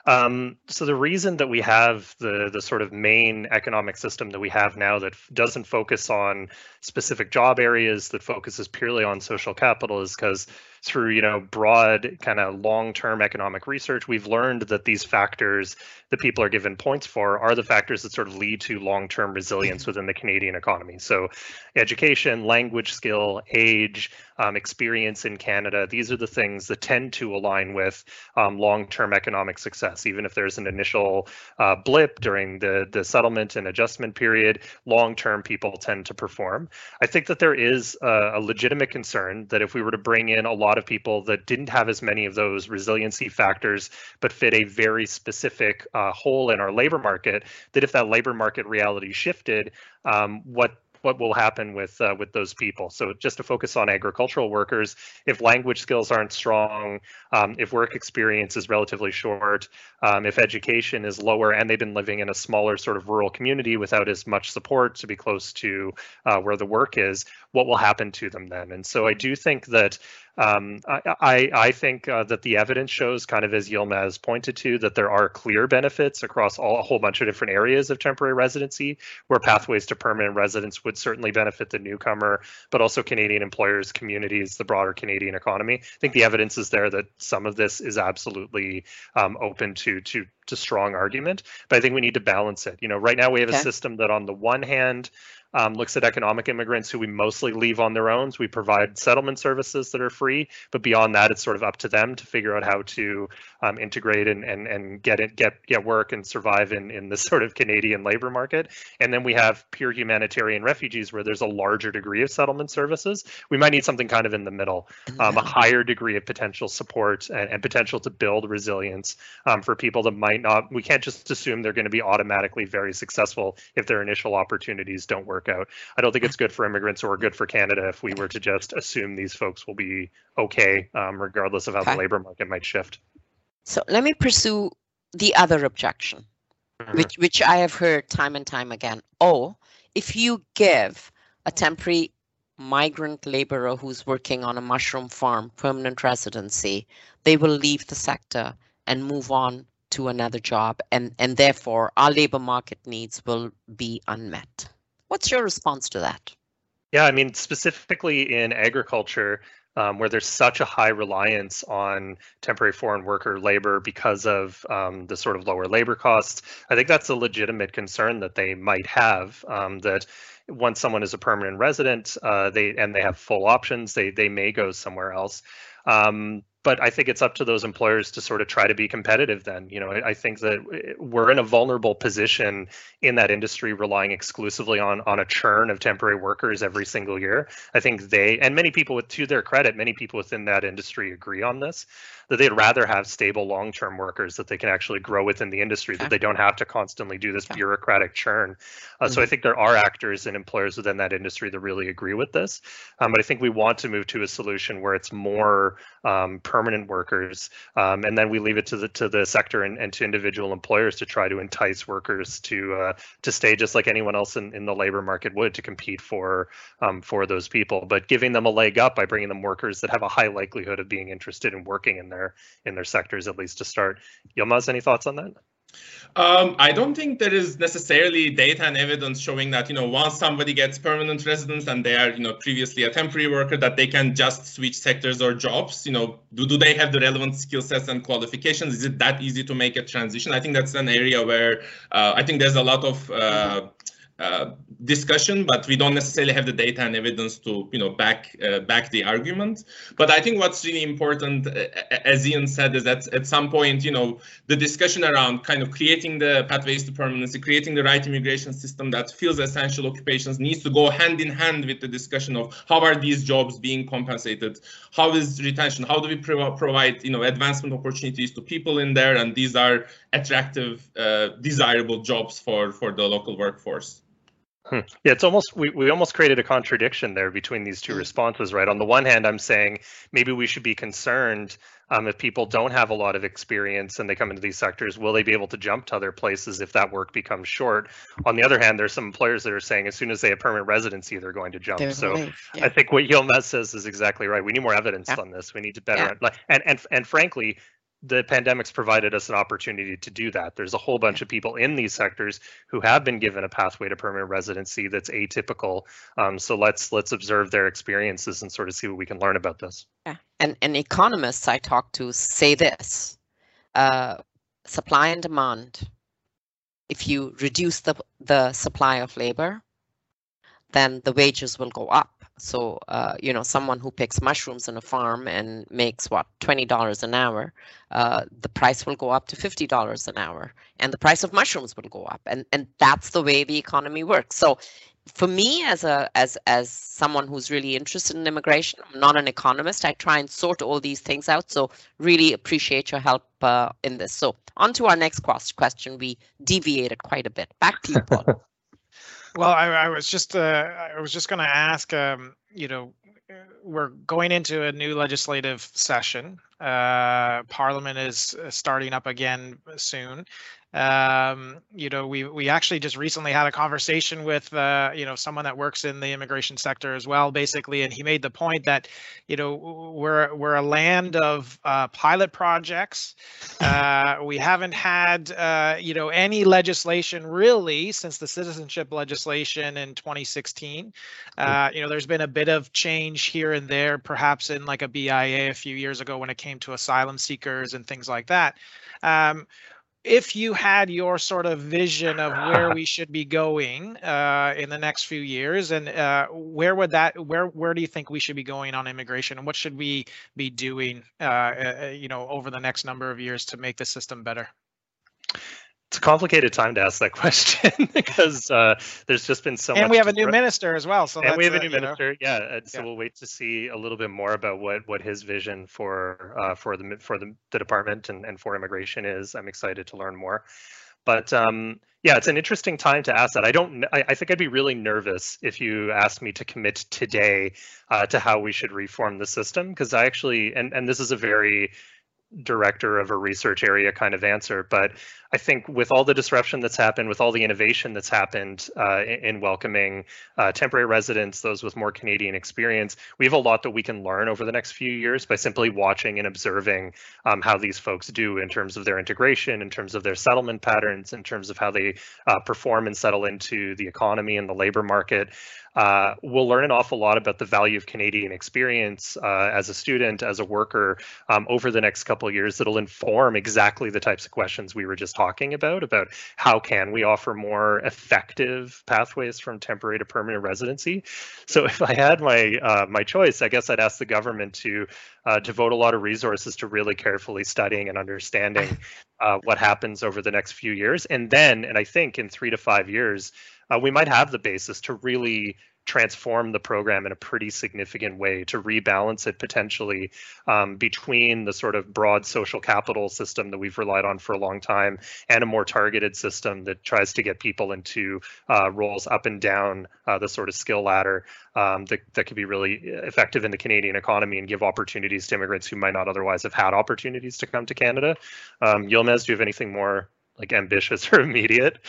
Um, so the reason that we have the the sort of main economic system that we have now that doesn't focus on specific job areas, that focuses purely on social capital, is because through you know broad kind of long-term economic research, we've learned that these factors that people are given points for are the factors that sort of lead to long-term resilience within the Canadian economy. So, education, language skill, age, um, experience in Canada, these are the things that tend to align with um, long-term economic success. Even if there's an initial uh, blip during the the settlement and adjustment period, long-term people tend to perform. I think that there is a, a legitimate concern that if we were to bring in a lot lot of people that didn't have as many of those resiliency factors, but fit a very specific uh, hole in our labor market, that if that labor market reality shifted, um, what what will happen with uh, with those people. So just to focus on agricultural workers, if language skills aren't strong, um, if work experience is relatively short, um, if education is lower, and they've been living in a smaller sort of rural community without as much support to be close to uh, where the work is, what will happen to them then? And so I do think that um, I, I, think uh, that the evidence shows, kind of as Yilmaz pointed to, that there are clear benefits across all, a whole bunch of different areas of temporary residency, where pathways to permanent residence would certainly benefit the newcomer, but also Canadian employers, communities, the broader Canadian economy. I think the evidence is there that some of this is absolutely um, open to to to strong argument, but I think we need to balance it. You know, right now we have okay. a system that on the one hand um, looks at economic immigrants who we mostly leave on their own. we provide settlement services that are free, but beyond that, it's sort of up to them to figure out how to um, integrate and, and and get it get get work and survive in in this sort of Canadian labor market. And then we have pure humanitarian refugees where there's a larger degree of settlement services. We might need something kind of in the middle, um, a higher degree of potential support and, and potential to build resilience um, for people that might not. We can't just assume they're going to be automatically very successful if their initial opportunities don't work work out. I don't think it's good for immigrants or good for Canada if we were to just assume these folks will be okay, um, regardless of how okay. the labor market might shift. So let me pursue the other objection, mm-hmm. which which I have heard time and time again. Oh, if you give a temporary migrant laborer who's working on a mushroom farm permanent residency, they will leave the sector and move on to another job and, and therefore our labor market needs will be unmet. What's your response to that? Yeah, I mean, specifically in agriculture, um, where there's such a high reliance on temporary foreign worker labor because of um, the sort of lower labor costs, I think that's a legitimate concern that they might have. Um, that once someone is a permanent resident, uh, they and they have full options, they they may go somewhere else. Um, but I think it's up to those employers to sort of try to be competitive. Then, you know, I, I, think that we're in a vulnerable position in that industry, relying exclusively on on a churn of temporary workers every single year. I think they and many people, with to their credit, many people within that industry agree on this that they'd rather have stable long-term workers that they can actually grow within the industry okay. that they don't have to constantly do this okay. bureaucratic churn uh, mm-hmm. so i think there are actors and employers within that industry that really agree with this um, but i think we want to move to a solution where it's more um, permanent workers um, and then we leave it to the to the sector and, and to individual employers to try to entice workers to uh, to stay just like anyone else in, in the labor market would to compete for um, for those people but giving them a leg up by bringing them workers that have a high likelihood of being interested in working in their in their sectors at least to start. Yilmaz, any thoughts on that? Um, I don't think there is necessarily data and evidence showing that you know once somebody gets permanent residence and they are you know previously a temporary worker that they can just switch sectors or jobs. You know, do do they have the relevant skill sets and qualifications? Is it that easy to make a transition? I think that's an area where uh, I think there's a lot of uh, uh, discussion, but we don't necessarily have the data and evidence to, you know, back uh, back the argument. But I think what's really important, uh, as Ian said, is that at some point, you know, the discussion around kind of creating the pathways to permanency, creating the right immigration system that fills essential occupations needs to go hand in hand with the discussion of how are these jobs being compensated, how is retention, how do we pro provide, you know, advancement opportunities to people in there, and these are attractive, uh, desirable jobs for for the local workforce. Hmm. Yeah, it's almost we, we almost created a contradiction there between these two hmm. responses, right? On the one hand, I'm saying maybe we should be concerned um, if people don't have a lot of experience and they come into these sectors, will they be able to jump to other places if that work becomes short? On the other hand, there's some employers that are saying as soon as they have permanent residency, they're going to jump. They're so yeah. I think what Yilmaz says is exactly right. We need more evidence yeah. on this. We need to better yeah. and and and frankly, the pandemic's provided us an opportunity to do that. There's a whole bunch of people in these sectors who have been given a pathway to permanent residency that's atypical. Um, so let's let's observe their experiences and sort of see what we can learn about this. Yeah, and and economists I talk to say this: uh, supply and demand. If you reduce the the supply of labor, then the wages will go up so, uh, you know, someone who picks mushrooms on a farm and makes what $20 an hour, uh, the price will go up to $50 an hour, and the price of mushrooms will go up, and and that's the way the economy works. So, for me, as a as as someone who's really interested in immigration, I'm not an economist. I try and sort all these things out. So, really appreciate your help uh, in this. So, on to our next question. We deviated quite a bit. Back to you, Paul. Well, I, I was just uh, I was just going to ask. Um, you know, we're going into a new legislative session. Uh, Parliament is uh, starting up again soon, um, you know, we we actually just recently had a conversation with uh, you know someone that works in the immigration sector as well, basically, and he made the point that you know we're we're a land of uh, pilot projects. Uh, we haven't had uh, you know any legislation really since the citizenship legislation in 2016. Uh, you know, there's been a bit of change here and there, perhaps in like a BIA a few years ago when it came to asylum seekers and things like that. Um, if you had your sort of vision of where we should be going uh, in the next few years, and uh, where would that where where do you think we should be going on immigration, and what should we be doing, uh, uh you know, over the next number of years to make the system better? It's a complicated time to ask that question because uh, there's just been so and much. And we have a new minister as well. So and we have a new minister, know. yeah. And so yeah. we'll wait to see a little bit more about what what his vision for uh, for the for the, the department and, and for immigration is. I'm excited to learn more. But um, yeah, it's an interesting time to ask that. I don't. I, I, think I'd be really nervous if you asked me to commit today uh, to how we should reform the system because I actually and and this is a very director of a research area kind of answer. But I think with all the disruption that's happened, with all the innovation that's happened uh, in, in, welcoming uh, temporary residents, those with more Canadian experience, we have a lot that we can learn over the next few years by simply watching and observing um, how these folks do in terms of their integration, in terms of their settlement patterns, in terms of how they uh, perform and settle into the economy and the labor market. Uh, we'll learn an awful lot about the value of Canadian experience uh, as a student, as a worker um, over the next couple of years that'll inform exactly the types of questions we were just talking about, about how can we offer more effective pathways from temporary to permanent residency. So if I had my uh, my choice, I guess I'd ask the government to uh, devote a lot of resources to really carefully studying and understanding uh, what happens over the next few years. And then, and I think in three to five years, uh, we might have the basis to really transform the program in a pretty significant way to rebalance it potentially um, between the sort of broad social capital system that we've relied on for a long time and a more targeted system that tries to get people into uh, roles up and down uh, the sort of skill ladder um, that, that could be really effective in the Canadian economy and give opportunities to immigrants who might not otherwise have had opportunities to come to Canada. Um, Yilmaz, do you have anything more like ambitious or immediate?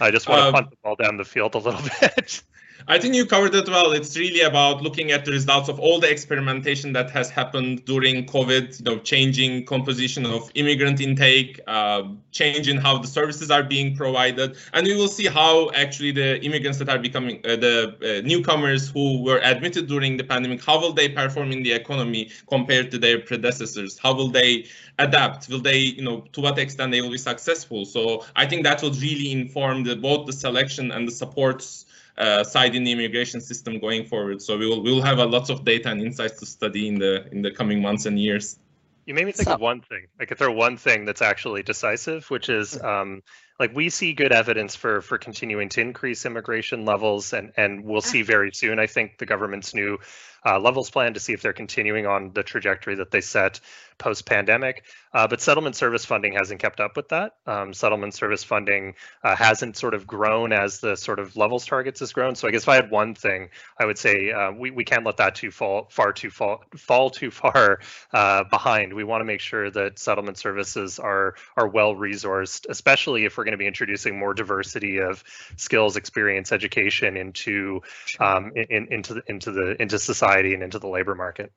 I just want to um, punt the ball down the field a little bit. I think you covered it well. It's really about looking at the results of all the experimentation that has happened during COVID, you know, changing composition of immigrant intake, uh, change in how the services are being provided. And we will see how actually the immigrants that are becoming uh, the uh, newcomers who were admitted during the pandemic, how will they perform in the economy compared to their predecessors? How will they adapt? Will they, you know, to what extent they will be successful? So I think that will really inform the, both the selection and the supports uh, side in the immigration system going forward. So we will we will have a lots of data and insights to study in the in the coming months and years. You made me think so, of one thing. I could throw one thing that's actually decisive, which is um, like we see good evidence for for continuing to increase immigration levels, and and we'll see very soon. I think the government's new uh, levels plan to see if they're continuing on the trajectory that they set post pandemic. Uh, but settlement service funding hasn't kept up with that. Um, settlement service funding uh, hasn't sort of grown as the sort of levels targets has grown. So I guess if I had one thing, I would say uh, we, we can't let that too fall far too fall fall too far uh, behind. We want to make sure that settlement services are are well resourced, especially if we're going to be introducing more diversity of skills, experience, education into um, in, into the, into the into society and into the labor market.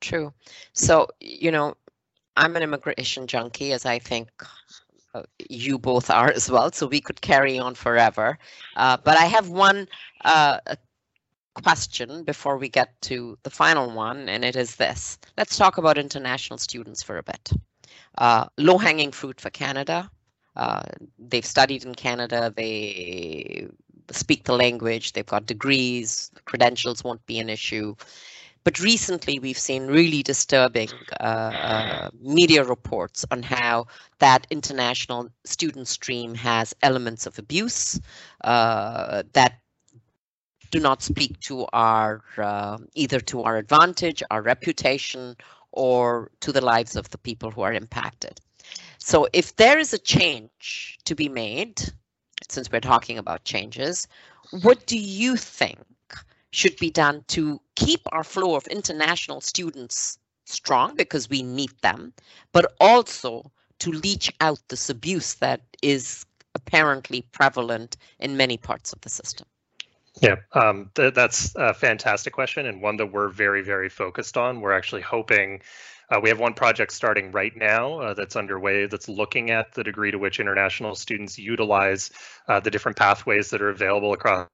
True. So, you know, I'm an immigration junkie, as I think uh, you both are as well. So we could carry on forever. Uh, but I have one uh, question before we get to the final one, and it is this. Let's talk about international students for a bit. Uh, low hanging fruit for Canada. Uh, they've studied in Canada, they speak the language, they've got degrees, credentials won't be an issue. But recently, we've seen really disturbing uh, uh, media reports on how that international student stream has elements of abuse uh, that do not speak to our uh, either to our advantage, our reputation, or to the lives of the people who are impacted. So if there is a change to be made, since we're talking about changes, what do you think should be done to keep our flow of international students strong because we need them, but also to leach out this abuse that is apparently prevalent in many parts of the system? Yeah, um, th- that's a fantastic question and one that we're very, very focused on. We're actually hoping uh, we have one project starting right now uh, that's underway that's looking at the degree to which international students utilize uh, the different pathways that are available across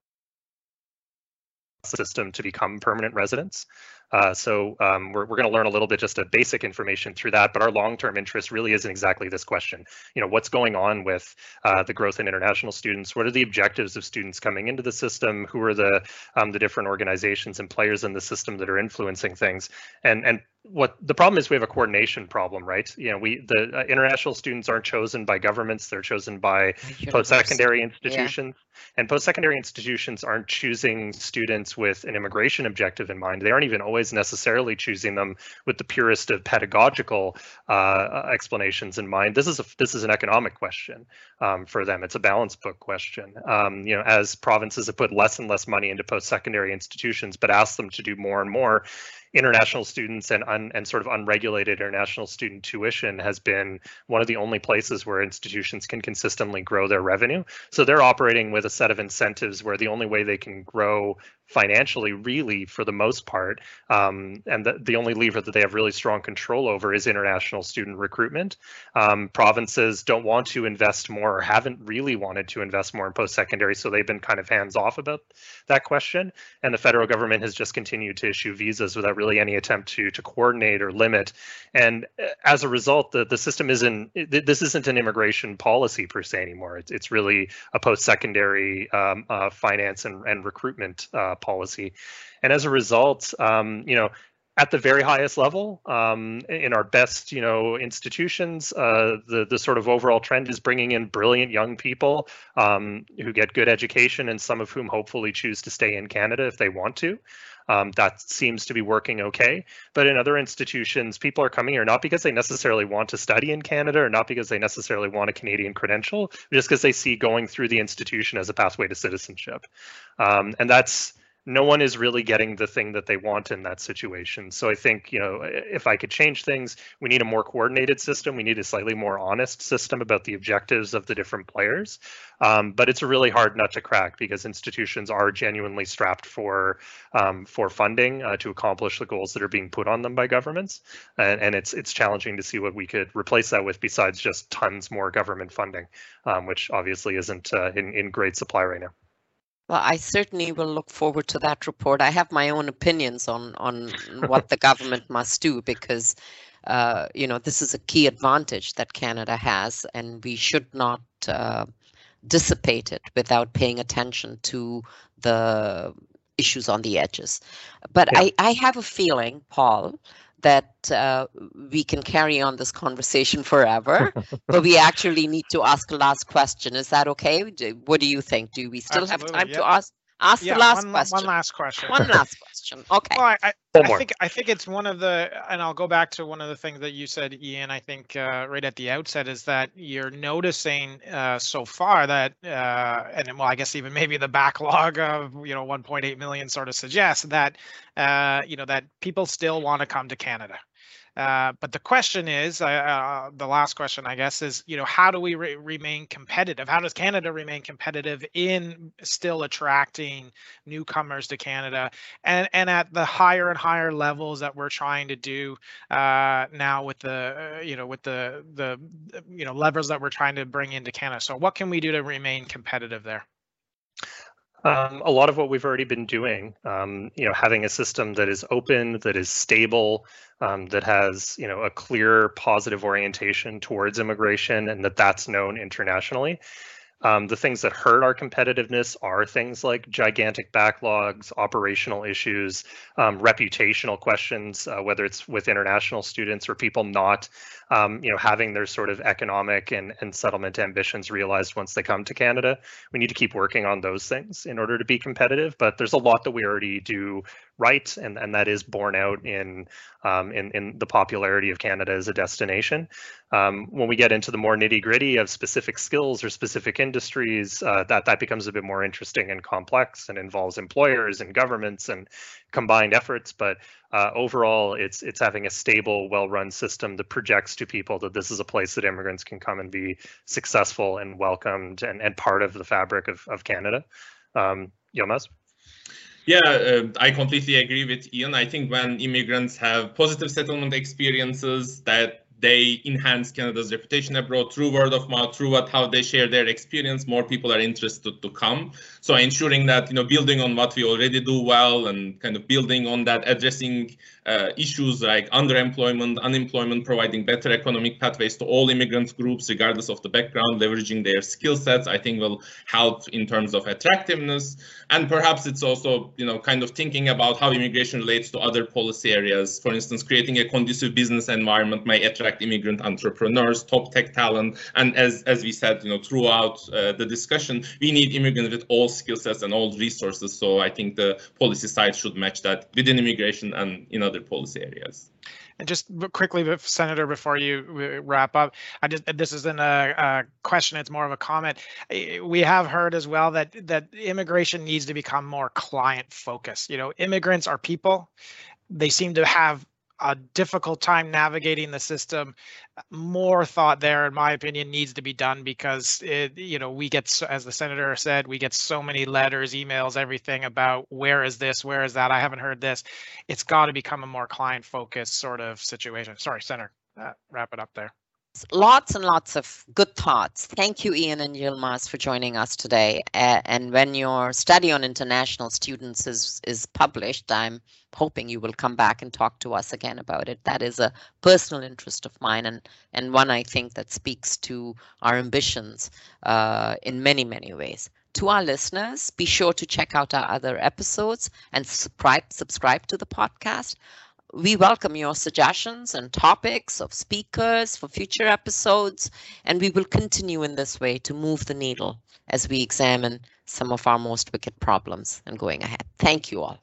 the system to become permanent residents. Uh, so um, we're, we're going to learn a little bit just a basic information through that, but our long-term interest really isn't exactly this question. You know, what's going on with uh, the growth in international students? What are the objectives of students coming into the system? Who are the um, the different organizations and players in the system that are influencing things? And and what the problem is we have a coordination problem right you know we the uh, international students aren't chosen by governments they're chosen by post-secondary institutions yeah. and post-secondary institutions aren't choosing students with an immigration objective in mind they aren't even always necessarily choosing them with the purest of pedagogical uh, uh explanations in mind. This is a this is an economic question um, for them. It's a balance book question. Um, you know as provinces have put less and less money into post-secondary institutions but ask them to do more and more international students and un, and sort of unregulated international student tuition has been one of the only places where institutions can consistently grow their revenue. So they're operating with a set of incentives where the only way they can grow financially, really, for the most part. Um, and the, the only lever that they have really strong control over is international student recruitment. Um, provinces don't want to invest more or haven't really wanted to invest more in post secondary, so they've been kind of hands off about that question. And the federal government has just continued to issue visas without really any attempt to to coordinate or limit. And uh, as a result, the, the system isn't this isn't an immigration policy per se anymore. It's, it's really a post secondary um, uh, finance and, and recruitment uh, policy. And as a result, um, you know, at the very highest level um, in our best you know institutions uh, the the sort of overall trend is bringing in brilliant young people um, who get good education and some of whom hopefully choose to stay in Canada if they want to um, that seems to be working okay. But in other institutions people are coming here not because they necessarily want to study in Canada or not because they necessarily want a Canadian credential just because they see going through the institution as a pathway to citizenship. Um, and that's no one is really getting the thing that they want in that situation. So I think, you know, if I could change things, we need a more coordinated system. We need a slightly more honest system about the objectives of the different players. Um, but it's a really hard nut to crack because institutions are genuinely strapped for um, for funding uh, to accomplish the goals that are being put on them by governments. And, and, it's it's challenging to see what we could replace that with besides just tons more government funding, um, which obviously isn't uh, in, in great supply right now. Well, I certainly will look forward to that report. I have my own opinions on on what the government must do because, uh, you know, this is a key advantage that Canada has, and we should not uh, it without paying attention to the issues on the edges. But yeah. I, I have a feeling, Paul, that uh, we can carry on this conversation forever, but we actually need to ask a last question. Is that okay? What do you think? Do we still Absolutely, have time to ask Ask yeah, the last one, question. One last question. One last question. Okay. Well, I, I, I think I think it's one of the, and I'll go back to one of the things that you said, Ian. I think uh, right at the outset is that you're noticing uh, so far that, uh, and well, I guess even maybe the backlog of you know 1.8 million sort of suggests that uh, you know that people still want to come to Canada. Uh, but the question is, uh, uh, the last question, I guess, is you know how do we re- remain competitive? How does Canada remain competitive in still attracting newcomers to Canada, and and at the higher and higher levels that we're trying to do uh, now with the uh, you know with the the you know levers that we're trying to bring into Canada. So what can we do to remain competitive there? Um, a lot of what we've already been doing, um, you know, having a system that is open, that is stable, um, that has, you know, a clear positive orientation towards immigration, and that that's known internationally. Um, the things that hurt our competitiveness are things like gigantic backlogs, operational issues, um, reputational questions, uh, whether it's with international students or people not, um, you know, having their sort of economic and, and settlement ambitions realized once they come to Canada. We need to keep working on those things in order to be competitive. But there's a lot that we already do right, and, and that is borne out in, um, in in the popularity of Canada as a destination. Um, when we get into the more nitty gritty of specific skills or specific industries, uh, that that becomes a bit more interesting and complex and involves employers and governments and combined efforts. But uh, overall, it's it's having a stable, well-run system that projects to people that this is a place that immigrants can come and be successful and welcomed and, and part of the fabric of, of Canada. Um, Yilmaz? Yeah, uh, I completely agree with Ian. I think when immigrants have positive settlement experiences that they enhance Canada's reputation abroad through word of mouth, through what how they share their experience. More people are interested to come. So ensuring that you know building on what we already do well and kind of building on that, addressing uh, issues like underemployment, unemployment, providing better economic pathways to all immigrant groups, regardless of the background, leveraging their skill sets, I think will help in terms of attractiveness. And perhaps it's also, you know, kind of thinking about how immigration relates to other policy areas. For instance, creating a conducive business environment may attract immigrant entrepreneurs, top tech talent. And as, as we said, you know, throughout uh, the discussion, we need immigrants with all skill sets and all resources. So I think the policy side should match that within immigration and in other policy areas. And just quickly, Senator, before you wrap up, I just this isn't a, a, question; it's more of a comment. We have heard as well that that immigration needs to become more client focused. You know, immigrants are people; they seem to have a difficult time navigating the system more thought there in my opinion needs to be done because it you know we get as the senator said we get so many letters emails everything about where is this where is that i haven't heard this. It's got to become a more client focused sort of situation. Sorry senator uh, wrap it up there lots and lots of good thoughts. Thank you, Ian and Yilmaz, for joining us today. Uh, and when your study on international students is, is published, I'm hoping you will come back and talk to us again about it. That is a personal interest of mine and, and one I think that speaks to our ambitions uh, in many, many ways. To our listeners, be sure to check out our other episodes and subscribe, subscribe to the podcast we welcome your suggestions and topics of speakers for future episodes, and we will continue in this way to move the needle as we examine some of our most wicked problems and going ahead. Thank you all.